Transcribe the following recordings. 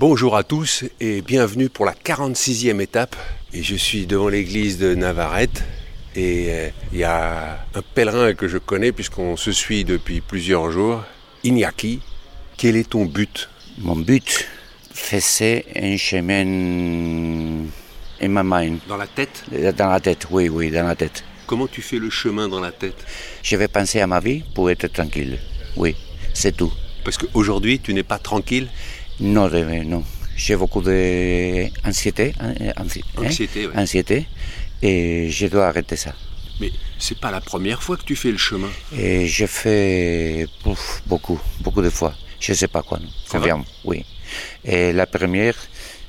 Bonjour à tous et bienvenue pour la 46e étape. Et je suis devant l'église de Navarrete et euh, il y a un pèlerin que je connais puisqu'on se suit depuis plusieurs jours, Iñaki. Quel est ton but? Mon but, c'est un chemin in my mind. Dans la tête? Dans la tête, oui, oui, dans la tête. Comment tu fais le chemin dans la tête? Je vais penser à ma vie pour être tranquille. Oui, c'est tout. Parce qu'aujourd'hui, tu n'es pas tranquille? Non, de- non. J'ai beaucoup d'anxiété. Anxiété, Anxiété, ouais. anxiété. Et je dois arrêter ça. Mais c'est pas la première fois que tu fais le chemin. Et j'ai fait beaucoup, beaucoup de fois. Je ne sais pas quoi. non. Combien Oui. Et la première,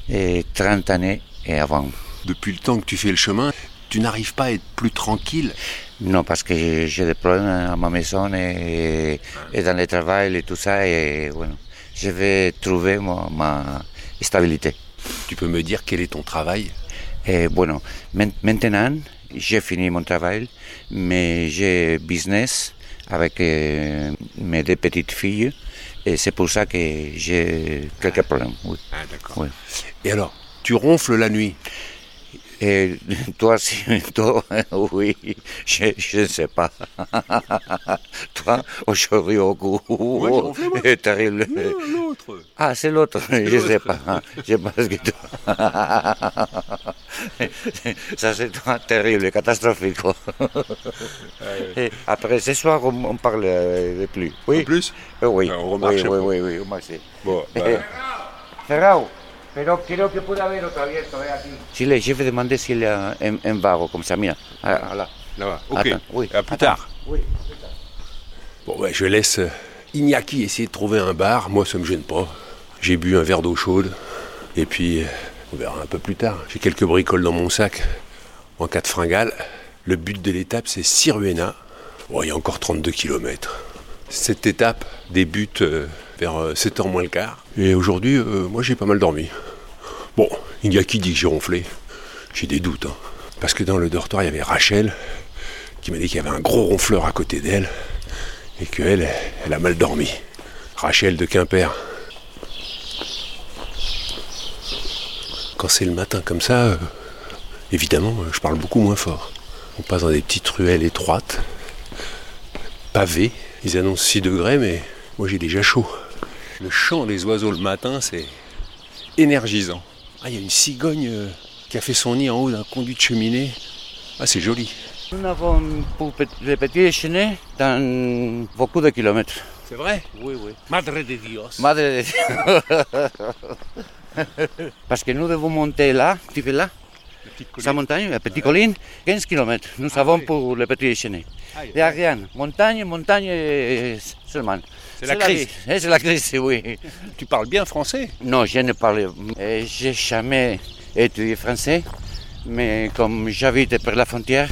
est 30 années et avant. Depuis le temps que tu fais le chemin, tu n'arrives pas à être plus tranquille? Non, parce que j'ai des problèmes à ma maison et, et dans le travail et tout ça. Et bueno, je vais trouver ma, ma stabilité. Tu peux me dire quel est ton travail? Et bueno, men- maintenant, j'ai fini mon travail, mais j'ai business avec euh, mes deux petites filles. Et c'est pour ça que j'ai quelques problèmes. Oui. Ah d'accord. oui. Et alors, tu ronfles la nuit? Et toi, si, toi, oui, je ne sais pas. toi, aujourd'hui, au moi. c'est terrible. l'autre. Ah, c'est l'autre, je ne sais pas. Je pense que toi. Ça, c'est toi, terrible, catastrophique. Et après ce soir, on, on parle euh, plus. Oui, En plus Euh, oui. Ah, on oui, remarche oui, oui, oui, on marche. Bon, bah, Cerrado. Pero creo que puede haber otro abierto, eh, aquí. Chile, je vais demander s'il y a un, un bar comme ça, mira. Ah, là. là-bas. Ok. Attends, oui. À plus Attends. tard. Oui. Bon, ouais, je laisse euh, Iñaki essayer de trouver un bar. Moi, ça me gêne pas. J'ai bu un verre d'eau chaude. Et puis, euh, on verra un peu plus tard. J'ai quelques bricoles dans mon sac en cas de fringale. Le but de l'étape, c'est Siruena. Bon, il y a encore 32 km. Cette étape débute euh, vers 7h moins le quart. Et aujourd'hui, euh, moi, j'ai pas mal dormi. Bon, Iñaki dit que j'ai ronflé? J'ai des doutes. hein. Parce que dans le dortoir, il y avait Rachel qui m'a dit qu'il y avait un gros ronfleur à côté d'elle et qu'elle, elle a mal dormi. Rachel de Quimper. Quand c'est le matin comme ça, euh, évidemment, euh, je parle beaucoup moins fort. On passe dans des petites ruelles étroites, pavées. Ils annoncent 6 degrés, mais moi j'ai déjà chaud. Le chant des oiseaux le matin, c'est énergisant. Ah, il y a une cigogne euh, qui a fait son nid en haut d'un conduit de cheminée. Ah, c'est joli. Nous avons pour pe- le petit déjeuner dans beaucoup de kilomètres. C'est vrai? Oui, oui. Madre de Dios. Madre de Parce que nous devons monter là, tu fais là, sa montagne, la petite colline, 15 km. Nous avons oui. pour le petit déjeuner. Ah, Il n'y a rien. Montagne, montagne euh, seulement. C'est la crise. Eh, C'est la crise, oui. Tu parles bien français Non, je ne parle. euh, J'ai jamais étudié français, mais comme j'habite près de la frontière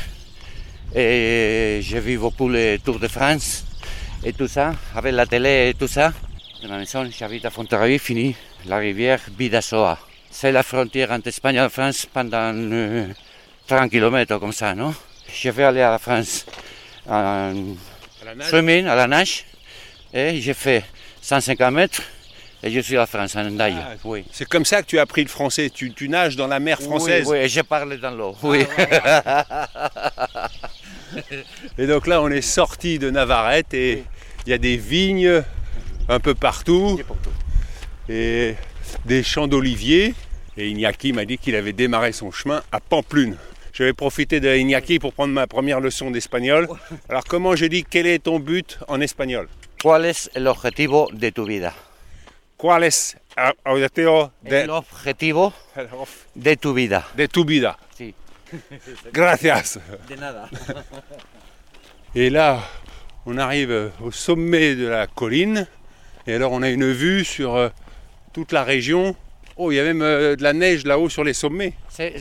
et j'ai vu beaucoup les Tours de France et tout ça, avec la télé et tout ça, dans la maison, j'habite à Fontarabie, fini la rivière Bidassoa. C'est la frontière entre Espagne et la France pendant euh, 30 km comme ça, non? Je vais aller à la France en swimming, à la nage, et j'ai fait 150 mètres et je suis à France, en. Ah, oui. C'est comme ça que tu as appris le français. Tu, tu nages dans la mer française. Oui, oui, je parle dans l'eau. Oui. Et donc là, on est sorti de Navarrete et il y a des vignes un peu partout et des champs d'oliviers. Et Iñaki m'a dit qu'il avait démarré son chemin à Pamplune. Je vais profiter de Iñaki pour prendre ma première leçon d'espagnol. Alors, comment je dis quel est ton but en espagnol? ¿Cuál es el objetivo de tu vida? ¿Cuál es el objetivo de, El objetivo de tu vida. de tu vida? Sí. Gracias. De nada. Et là, on arrive au sommet de la colline Et alors on a une vue sur euh, toute la région. Oh, il y a même euh, de la neige là-haut sur les sommets.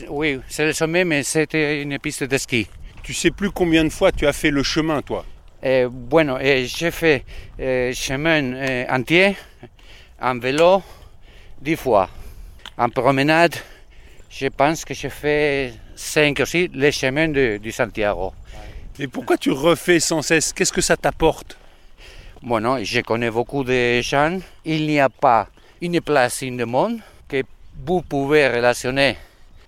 Oui, c'est le sommet, mais c'était une piste de ski. Tu sais plus combien de fois tu as fait le chemin, toi? Eh, bueno, eh, j'ai fait eh, chemin eh, entier en vélo dix fois. En promenade, je pense que j'ai fait cinq aussi les chemins de, du Santiago. Et pourquoi tu refais sans cesse? Qu'est-ce que ça t'apporte? Bueno, je connais beaucoup de gens. Il n'y a pas une place in le monde que vous pouvez relationner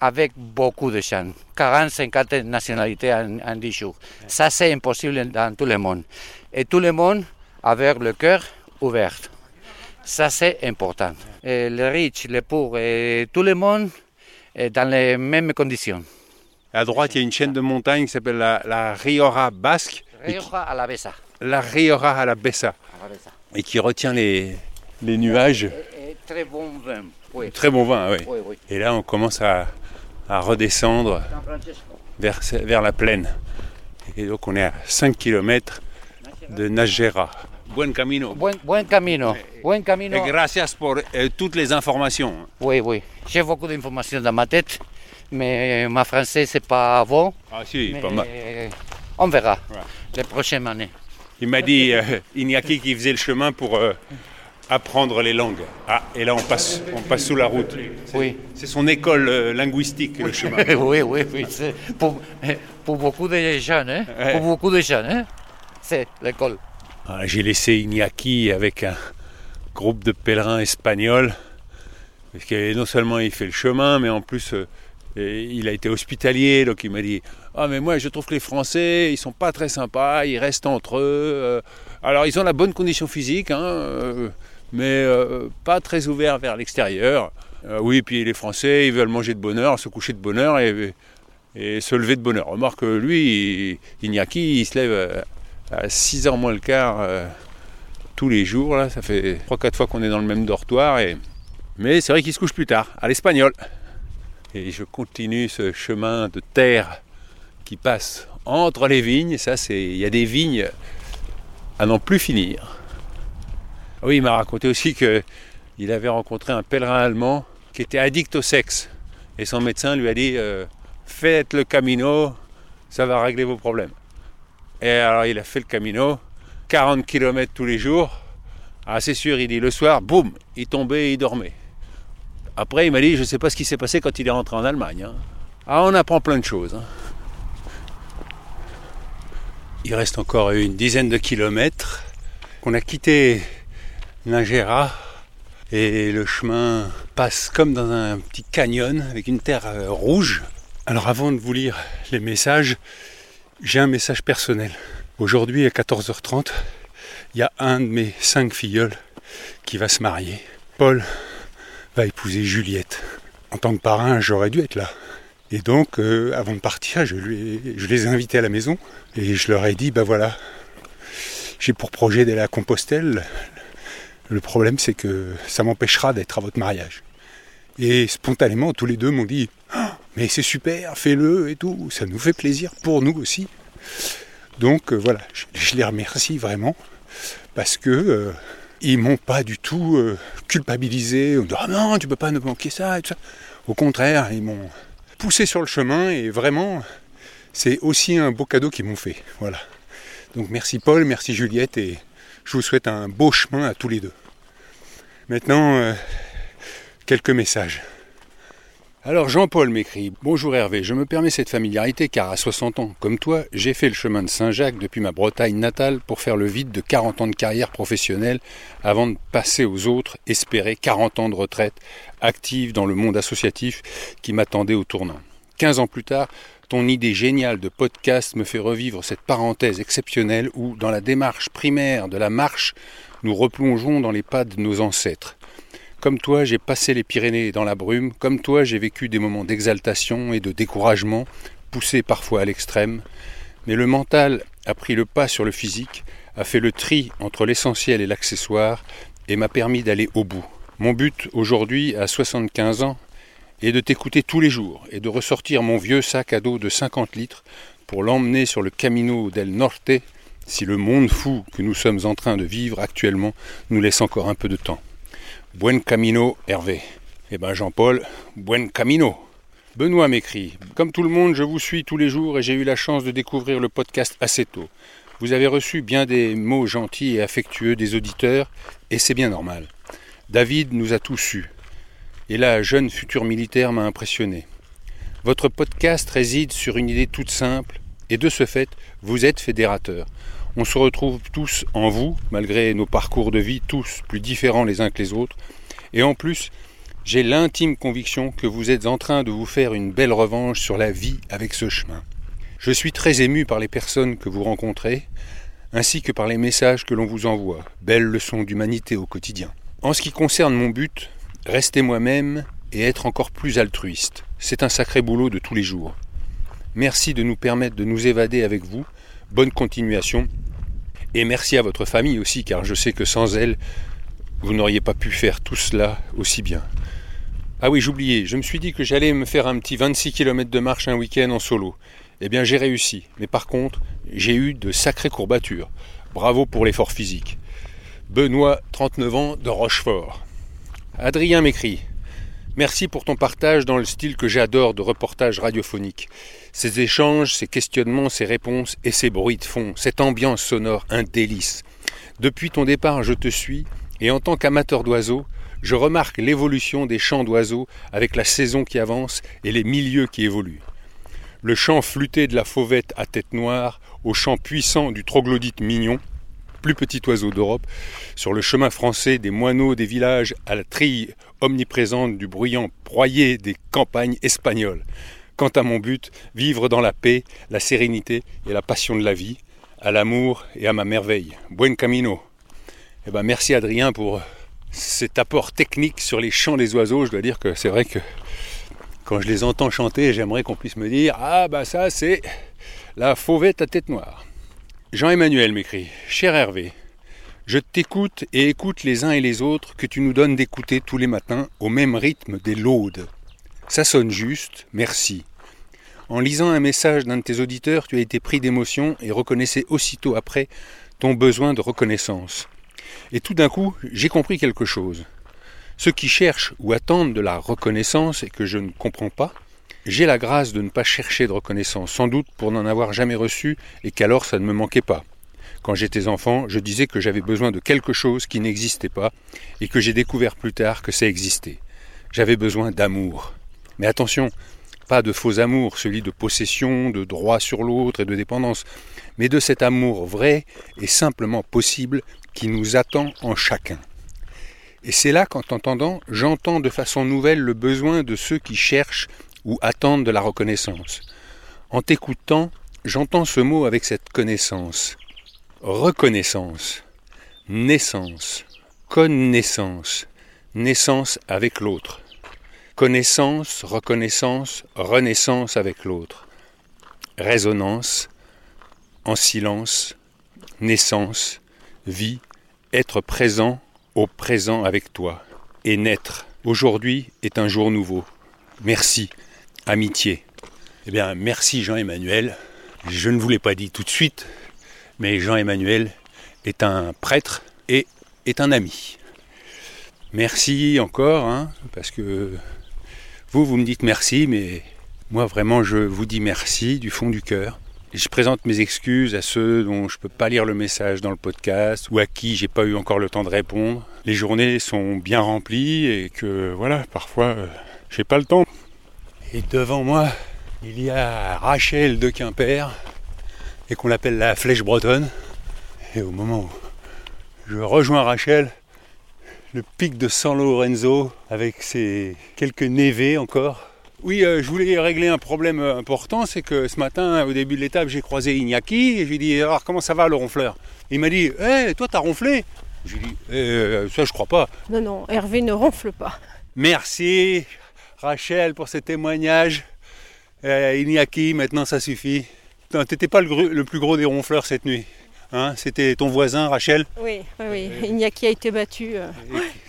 avec beaucoup de gens. 40, 50 nationalités en, en 10 jours. Ça, c'est impossible dans tout le monde. Et tout le monde avec le cœur ouvert. Ça, c'est important. Et les riches, les pauvres, et tout le monde est dans les mêmes conditions. À droite, il y a une chaîne de montagnes qui s'appelle la, la Riora Basque, et qui- Rioja a la Besa. la Riora à la Bessa, et qui retient les, les nuages. Et très bon vin. Oui, Très bon vin, oui. oui, oui. Et là, on commence à, à redescendre vers, vers la plaine. Et donc, on est à 5 km de Najera. Buen camino. Buen, buen camino, buen camino. Et gracias por eh, toutes les informations. Oui, oui. J'ai beaucoup d'informations dans ma tête, mais ma français, c'est pas bon. Ah si, Mais pas mal. on verra Ouais. les prochaines années. Il m'a dit, euh, Iñaki, qui faisait le chemin pour euh, apprendre les langues. Ah, et là, on passe, on passe sous la route. Oui. C'est son école euh, linguistique, le chemin. oui, oui, oui. Pour, pour beaucoup de jeunes, hein? Ouais. pour beaucoup de jeunes, hein? c'est l'école. Ah, J'ai laissé Iñaki avec un groupe de pèlerins espagnols. Parce que non seulement il fait le chemin, mais en plus euh, il a été hospitalier. Donc il m'a dit Ah, mais moi je trouve que les Français, ils sont pas très sympas, ils restent entre eux. euh. alors ils ont la bonne condition physique, hein, mais euh, pas très ouverts vers l'extérieur. Euh, oui, puis les Français, ils veulent manger de bonne heure, se coucher de bonne heure et, et se lever de bonne heure. Remarque, lui, Iñaki, il se lève. euh, à 6h moins le quart tous les jours. Là, ça fait 3-4 fois qu'on est dans le même dortoir. Mais c'est vrai qu'il se couche plus tard, à l'espagnol. Et je continue ce chemin de terre qui passe entre les vignes. Ça, c'est il y a des vignes à n'en plus finir. Ah Oui, il m'a raconté aussi que il avait rencontré un pèlerin allemand qui était addict au sexe. Et son médecin lui a dit euh, Faites le camino, ça va régler vos problèmes. Et alors il a fait le camino, 40 km tous les jours. Ah c'est sûr, il dit le soir, boum, il tombait et il dormait. Après il m'a dit, je ne sais pas ce qui s'est passé quand il est rentré en Allemagne. hein. Ah on apprend plein de choses. hein. Il reste encore une dizaine de kilomètres. On a quitté Ningera et le chemin passe comme dans un petit canyon avec une terre euh, rouge. Alors avant de vous lire les messages, j'ai un message personnel. Aujourd'hui à 14h30, il y a un de mes cinq filleuls qui va se marier. Paul va épouser Juliette. En tant que parrain, j'aurais dû être là. Et donc, euh, avant de partir, je les ai invités à la maison et je leur ai dit, ben voilà, j'ai pour projet d'aller à Compostelle. Le problème, c'est que ça m'empêchera d'être à votre mariage. Et spontanément, tous les deux m'ont dit, Ah, mais c'est super, fais-le et tout, ça nous fait plaisir pour nous aussi. Donc euh, voilà, je, les remercie vraiment parce que euh, ils m'ont pas du tout euh, culpabilisé. On dit, ah non, tu peux pas nous manquer ça et tout ça. Au contraire, ils m'ont poussé sur le chemin et vraiment, c'est aussi un beau cadeau qu'ils m'ont fait. Voilà. Donc merci Paul, merci Juliette et je vous souhaite un beau chemin à tous les deux. Maintenant, euh, quelques messages. Alors Jean-Paul m'écrit Bonjour Hervé, je me permets cette familiarité car à 60 ans, comme toi, j'ai fait le chemin de Saint-Jacques depuis ma Bretagne natale pour faire le vide de 40 ans de carrière professionnelle avant de passer aux autres, espérer 40 ans de retraite active dans le monde associatif qui m'attendait au tournant. 15 ans plus tard, ton idée géniale de podcast me fait revivre cette parenthèse exceptionnelle où, dans la démarche primaire de la marche, nous replongeons dans les pas de nos ancêtres. Comme toi, j'ai passé les Pyrénées dans la brume, comme toi, j'ai vécu des moments d'exaltation et de découragement, poussés parfois à l'extrême, mais le mental a pris le pas sur le physique, a fait le tri entre l'essentiel et l'accessoire, et m'a permis d'aller au bout. Mon but aujourd'hui, à 75 ans, est de t'écouter tous les jours et de ressortir mon vieux sac à dos de 50 litres pour l'emmener sur le Camino del Norte, si le monde fou que nous sommes en train de vivre actuellement nous laisse encore un peu de temps. Buen camino, Hervé. Eh ben Jean-Paul, buen camino. Benoît m'écrit Comme tout le monde, je vous suis tous les jours et j'ai eu la chance de découvrir le podcast assez tôt. Vous avez reçu bien des mots gentils et affectueux des auditeurs et c'est bien normal. David nous a tous eus. Et la jeune future militaire m'a impressionné. Votre podcast réside sur une idée toute simple et de ce fait, vous êtes fédérateur. On se retrouve tous en vous, malgré nos parcours de vie tous plus différents les uns que les autres. Et en plus, j'ai l'intime conviction que vous êtes en train de vous faire une belle revanche sur la vie avec ce chemin. Je suis très ému par les personnes que vous rencontrez, ainsi que par les messages que l'on vous envoie. Belle leçon d'humanité au quotidien. En ce qui concerne mon but, rester moi-même et être encore plus altruiste. C'est un sacré boulot de tous les jours. Merci de nous permettre de nous évader avec vous. Bonne continuation. Et merci à votre famille aussi, car je sais que sans elle, vous n'auriez pas pu faire tout cela aussi bien. Ah oui, j'oubliais, je me suis dit que j'allais me faire un petit 26 km de marche un week-end en solo. Eh bien, j'ai réussi. Mais par contre, j'ai eu de sacrées courbatures. Bravo pour l'effort physique. Benoît, 39 ans, de Rochefort. Adrien m'écrit Merci pour ton partage dans le style que j'adore de reportage radiophonique. Ces échanges, ces questionnements, ces réponses et ces bruits de fond, cette ambiance sonore, un délice. Depuis ton départ, je te suis, et en tant qu'amateur d'oiseaux, je remarque l'évolution des chants d'oiseaux avec la saison qui avance et les milieux qui évoluent. Le chant flûté de la fauvette à tête noire au chant puissant du troglodyte mignon, plus petit oiseau d'Europe, sur le chemin français des moineaux des villages à la trille omniprésente du bruyant broyer des campagnes espagnoles. Quant à mon but, vivre dans la paix, la sérénité et la passion de la vie, à l'amour et à ma merveille. Buen camino. Eh ben, merci Adrien pour cet apport technique sur les chants des oiseaux. Je dois dire que c'est vrai que quand je les entends chanter, j'aimerais qu'on puisse me dire Ah, bah ça, c'est la fauvette à tête noire. Jean-Emmanuel m'écrit Cher Hervé, je t'écoute et écoute les uns et les autres que tu nous donnes d'écouter tous les matins au même rythme des laudes. Ça sonne juste, merci. En lisant un message d'un de tes auditeurs, tu as été pris d'émotion et reconnaissais aussitôt après ton besoin de reconnaissance. Et tout d'un coup, j'ai compris quelque chose. Ceux qui cherchent ou attendent de la reconnaissance et que je ne comprends pas, j'ai la grâce de ne pas chercher de reconnaissance, sans doute pour n'en avoir jamais reçu et qu'alors ça ne me manquait pas. Quand j'étais enfant, je disais que j'avais besoin de quelque chose qui n'existait pas et que j'ai découvert plus tard que ça existait. J'avais besoin d'amour. Mais attention, pas de faux amour, celui de possession, de droit sur l'autre et de dépendance, mais de cet amour vrai et simplement possible qui nous attend en chacun. Et c'est là qu'en t'entendant, j'entends de façon nouvelle le besoin de ceux qui cherchent ou attendent de la reconnaissance. En t'écoutant, j'entends ce mot avec cette connaissance. Reconnaissance, naissance, connaissance, naissance avec l'autre. Connaissance, reconnaissance, renaissance avec l'autre. Résonance, en silence, naissance, vie, être présent au présent avec toi. Et naître, aujourd'hui est un jour nouveau. Merci amitié. Eh bien, merci Jean-Emmanuel. Je ne vous l'ai pas dit tout de suite, mais Jean-Emmanuel est un prêtre et est un ami. Merci encore, hein, parce que vous, vous me dites merci, mais moi vraiment, je vous dis merci du fond du cœur. je présente mes excuses à ceux dont je ne peux pas lire le message dans le podcast ou à qui j'ai pas eu encore le temps de répondre. Les journées sont bien remplies et que voilà, parfois, euh, j'ai pas le temps. Et devant moi, il y a Rachel de Quimper, et qu'on l'appelle la flèche bretonne. Et au moment où je rejoins Rachel, le pic de San Lorenzo, avec ses quelques névés encore. Oui, euh, je voulais régler un problème important, c'est que ce matin, au début de l'étape, j'ai croisé Iñaki, et je lui ai dit, alors comment ça va le ronfleur Il m'a dit, hé, eh, toi t'as ronflé Je lui ai dit, eh, ça je crois pas. Non, non, Hervé ne ronfle pas. Merci, Rachel pour ce témoignage. Euh, Iñaki, maintenant ça suffit. T'étais pas le, plus gros des ronfleurs cette nuit. Hein? C'était ton voisin, Rachel? Oui, oui, oui. Iñaki a été battu. Euh.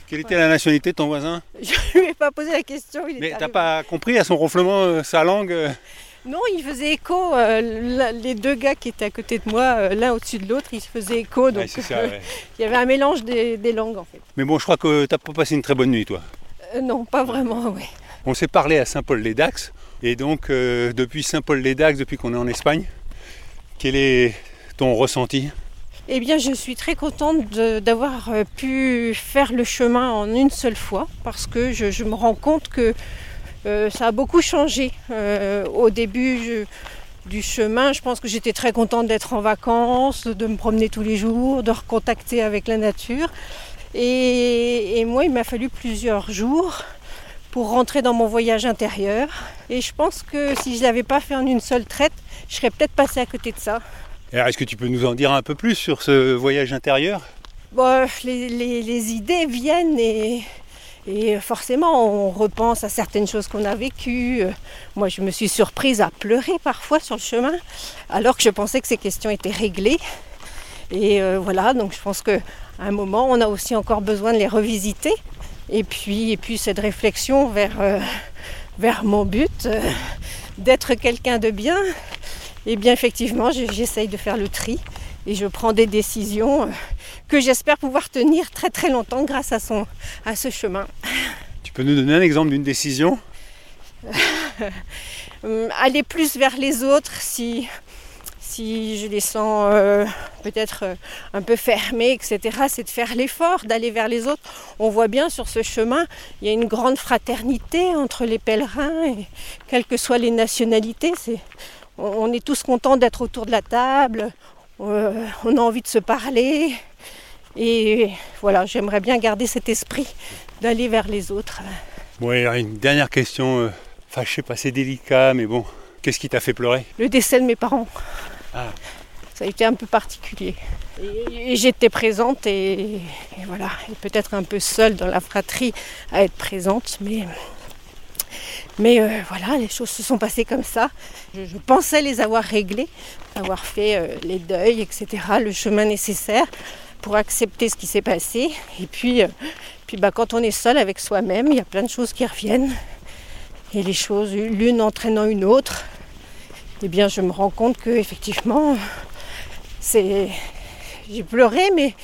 Quelle était la nationalité de ton voisin? Je ne lui ai pas posé la question. Il Mais t'as pas compris à son ronflement, euh, sa langue Non, il faisait écho. euh, les deux gars qui étaient à côté de moi, euh, l'un au-dessus de l'autre, ils se faisaient écho. Donc ça, ouais. il y avait un mélange des, des langues en fait. Mais bon, je crois que t'as pas passé une très bonne nuit, toi. Euh, non, pas vraiment, oui. On s'est parlé à Saint-Paul-les-Dax, et donc euh, depuis Saint-Paul-les-Dax, depuis qu'on est en Espagne, quel est ton ressenti? Eh bien, je suis très contente d'avoir euh, pu faire le chemin en une seule fois parce que je, me rends compte que euh, ça a beaucoup changé. Au début du chemin, je pense que j'étais très contente d'être en vacances, de me promener tous les jours, de recontacter avec la nature. Et moi, il m'a fallu plusieurs jours pour rentrer dans mon voyage intérieur. Et je pense que si je ne l'avais pas fait en une seule traite, je serais peut-être passée à côté de ça. Alors, est-ce que tu peux nous en dire un peu plus sur ce voyage intérieur? Bon, les, les- les idées viennent et, et forcément on repense à certaines choses qu'on a vécues. Moi je me suis surprise à pleurer parfois sur le chemin alors que je pensais que ces questions étaient réglées. Et euh, voilà, donc je pense qu'à un moment on a aussi encore besoin de les revisiter. Et puis, et puis cette réflexion vers, euh, vers mon but, euh, d'être quelqu'un de bien, et bien effectivement je- j'essaye de faire le tri et je prends des décisions. euh, que j'espère pouvoir tenir très très longtemps grâce à, son, à ce chemin. Tu peux nous donner un exemple d'une décision? Aller plus vers les autres si, si je les sens euh, peut-être euh, un peu fermés, etc., c'est de faire l'effort d'aller vers les autres. On voit bien sur ce chemin, il y a une grande fraternité entre les pèlerins, et quelles que soient les nationalités. On, on est tous contents d'être autour de la table, euh, on a envie de se parler. Et voilà, j'aimerais bien garder cet esprit d'aller vers les autres. Bon, et alors, une dernière question. Enfin, sais pas, c'est délicat, mais bon. Qu'est-ce qui t'a fait pleurer? Le décès de mes parents, Ah. ça a été un peu particulier. Et, j'étais présente et, et voilà, peut-être un peu seule dans la fratrie à être présente, mais, euh, voilà, les choses se sont passées comme ça. Je, pensais les avoir réglées, avoir fait euh, les deuils, etc., le chemin nécessaire pour accepter ce qui s'est passé. Et puis, euh, bah, quand on est seul avec soi-même, il y a plein de choses qui reviennent. Et les choses, l'une entraînant une autre, eh bien, je me rends compte que effectivement, c'est, j'ai pleuré, mais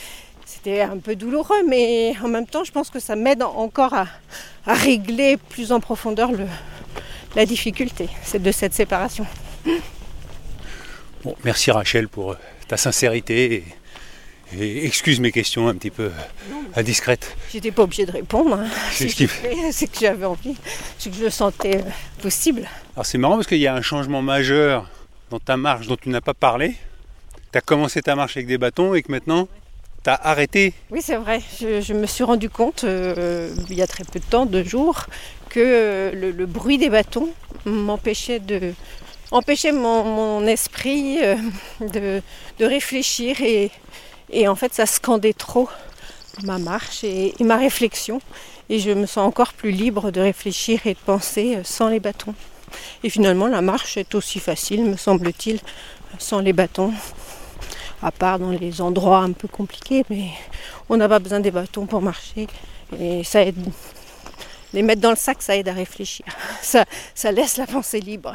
c'était un peu douloureux. Mais en même temps, je pense que ça m'aide encore à, régler plus en profondeur la difficulté de cette séparation. Bon, merci Rachel pour euh, ta sincérité et, excuse mes questions un petit peu euh, indiscrètes. J'étais pas obligée de répondre. hein. C'est ce qui- que j'avais envie, c'est que je le sentais euh, possible. Alors c'est marrant parce qu'il y a un changement majeur dans ta marche dont tu n'as pas parlé. Tu as commencé ta marche avec des bâtons et que maintenant tu as arrêté. Oui, c'est vrai. Je, je me suis rendu compte euh, il y a très peu de temps, deux jours, que le, le bruit des bâtons m'empêchait de empêchait mon, mon esprit euh, de, de réfléchir et, et en fait ça scandait trop ma marche et, ma réflexion et je me sens encore plus libre de réfléchir et de penser euh, sans les bâtons. Et finalement la marche est aussi facile, me semble-t-il, sans les bâtons à part dans les endroits un peu compliqués, mais on n'a pas besoin des bâtons pour marcher. Et ça aide. Les mettre dans le sac, ça aide à réfléchir. Ça laisse la pensée libre.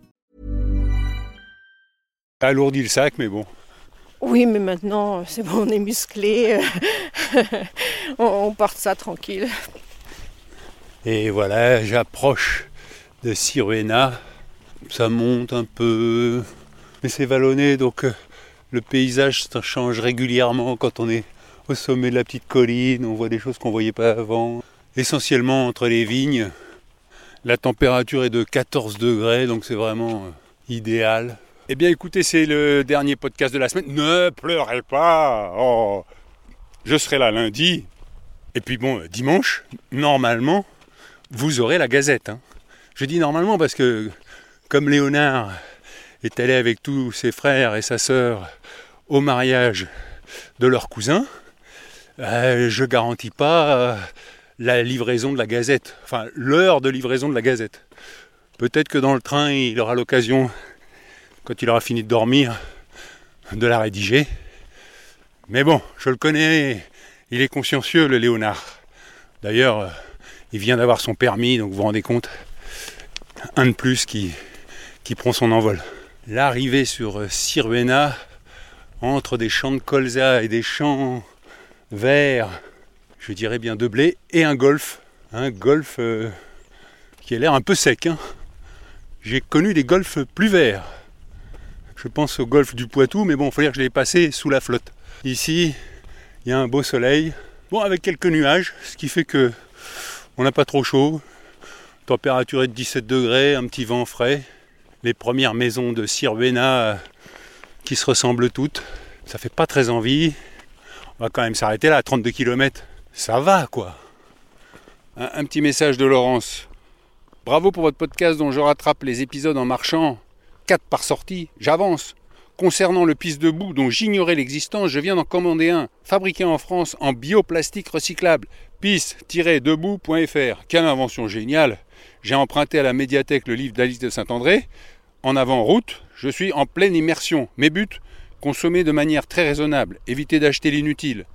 Alourdi le sac, mais bon. Oui, mais maintenant, c'est bon, on est musclé. on, on porte ça tranquille. Et voilà, j'approche de Siruena. Ça monte un peu, mais c'est vallonné, donc euh, le paysage ça change régulièrement quand on est au sommet de la petite colline. On voit des choses qu'on voyait pas avant. Essentiellement entre les vignes. La température est de 14 degrés, donc c'est vraiment euh, idéal. Eh bien écoutez, c'est le dernier podcast de la semaine. Ne pleurez pas. Oh, je serai là lundi. Et puis bon, dimanche, normalement, vous aurez la gazette. hein. Je dis normalement parce que comme Léonard est allé avec tous ses frères et sa sœur au mariage de leur cousin, euh, je garantis pas euh, la livraison de la gazette, enfin l'heure de livraison de la gazette. Peut-être que dans le train, il aura l'occasion, quand il aura fini de dormir, de la rédiger. Mais bon, je le connais, il est consciencieux, le Léonard. D'ailleurs, euh, il vient d'avoir son permis, donc vous vous rendez compte, un de plus qui, prend son envol. L'arrivée sur euh, Sirvena, entre des champs de colza et des champs verts, je dirais bien de blé, et un golf. Un golf euh, qui a l'air un peu sec. hein. J'ai connu des golfs plus verts. Je pense au golfe du Poitou, mais bon, il faut dire que je l'ai passé sous la flotte. Ici, il y a un beau soleil, bon, avec quelques nuages, ce qui fait que on n'a pas trop chaud. Température est de 17 degrés, un petit vent frais. Les premières maisons de Sirvena euh, qui se ressemblent toutes. Ça fait pas très envie. On va quand même s'arrêter là, à 32 km. Ça va, quoi. Un, un petit message de Laurence. Bravo pour votre podcast dont je rattrape les épisodes en marchant. 4 par sortie, j'avance. Concernant le pisse debout dont j'ignorais l'existence, je viens d'en commander un, fabriqué en France en bioplastique recyclable. pisse-debout.fr. Quelle invention géniale J'ai emprunté à la médiathèque le livre d'Alice de Saint-André. En avant route, je suis en pleine immersion. Mes buts consommer de manière très raisonnable, éviter d'acheter l'inutile.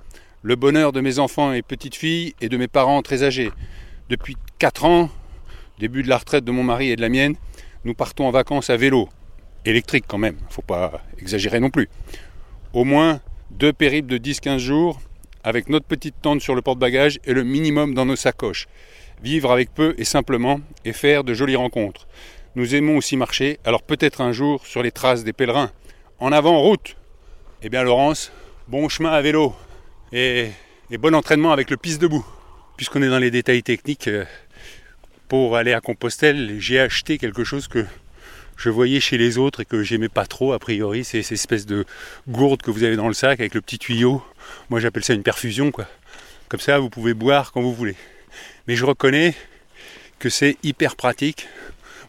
Le bonheur de mes enfants et petites filles et de mes parents très âgés. Depuis 4 ans, début de la retraite de mon mari et de la mienne, nous partons en vacances à vélo. Électrique quand même, faut pas exagérer non plus. Au moins deux périples de 10-15 jours avec notre petite tente sur le porte-bagages et le minimum dans nos sacoches. Vivre avec peu et simplement et faire de jolies rencontres. Nous aimons aussi marcher, alors peut-être un jour sur les traces des pèlerins. En avant, route Eh bien Laurence, bon chemin à vélo et, et bon entraînement avec le piste debout. Puisqu'on est dans les détails techniques, euh, pour aller à Compostelle, j'ai acheté quelque chose que je voyais chez les autres et que j'aimais pas trop a priori, c'est ces espèces de gourdes que vous avez dans le sac avec le petit tuyau. Moi j'appelle ça une perfusion quoi. Comme ça vous pouvez boire quand vous voulez. Mais je reconnais que c'est hyper pratique.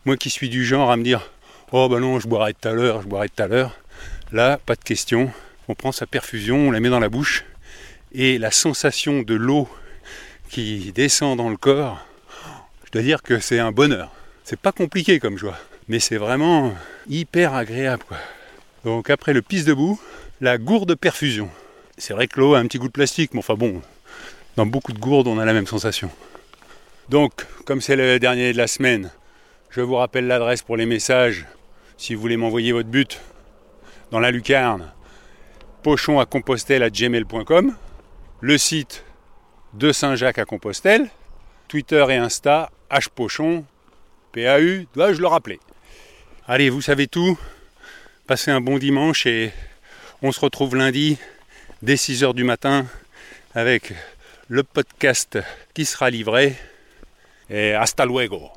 Moi qui suis du genre à me dire "Oh bah non, je boirai tout à l'heure, je boirai tout à l'heure." Là, pas de question. On prend sa perfusion, on la met dans la bouche et la sensation de l'eau qui descend dans le corps, je dois dire que c'est un bonheur. C'est pas compliqué comme joie, mais c'est vraiment hyper agréable. Quoi. Donc après le pisse debout, la gourde perfusion. C'est vrai que l'eau a un petit goût de plastique, mais enfin bon, dans beaucoup de gourdes, on a la même sensation. Donc, comme c'est le dernier de la semaine, je vous rappelle l'adresse pour les messages. Si vous voulez m'envoyer votre but dans la lucarne, pochon à compostelle à gmail.com, le site de Saint-Jacques à Compostelle, Twitter et Insta, hpochon, PAU, dois-je le rappeler. Allez, vous savez tout. Passez un bon dimanche et on se retrouve lundi dès 6h du matin avec le podcast qui sera livré. Et hasta luego.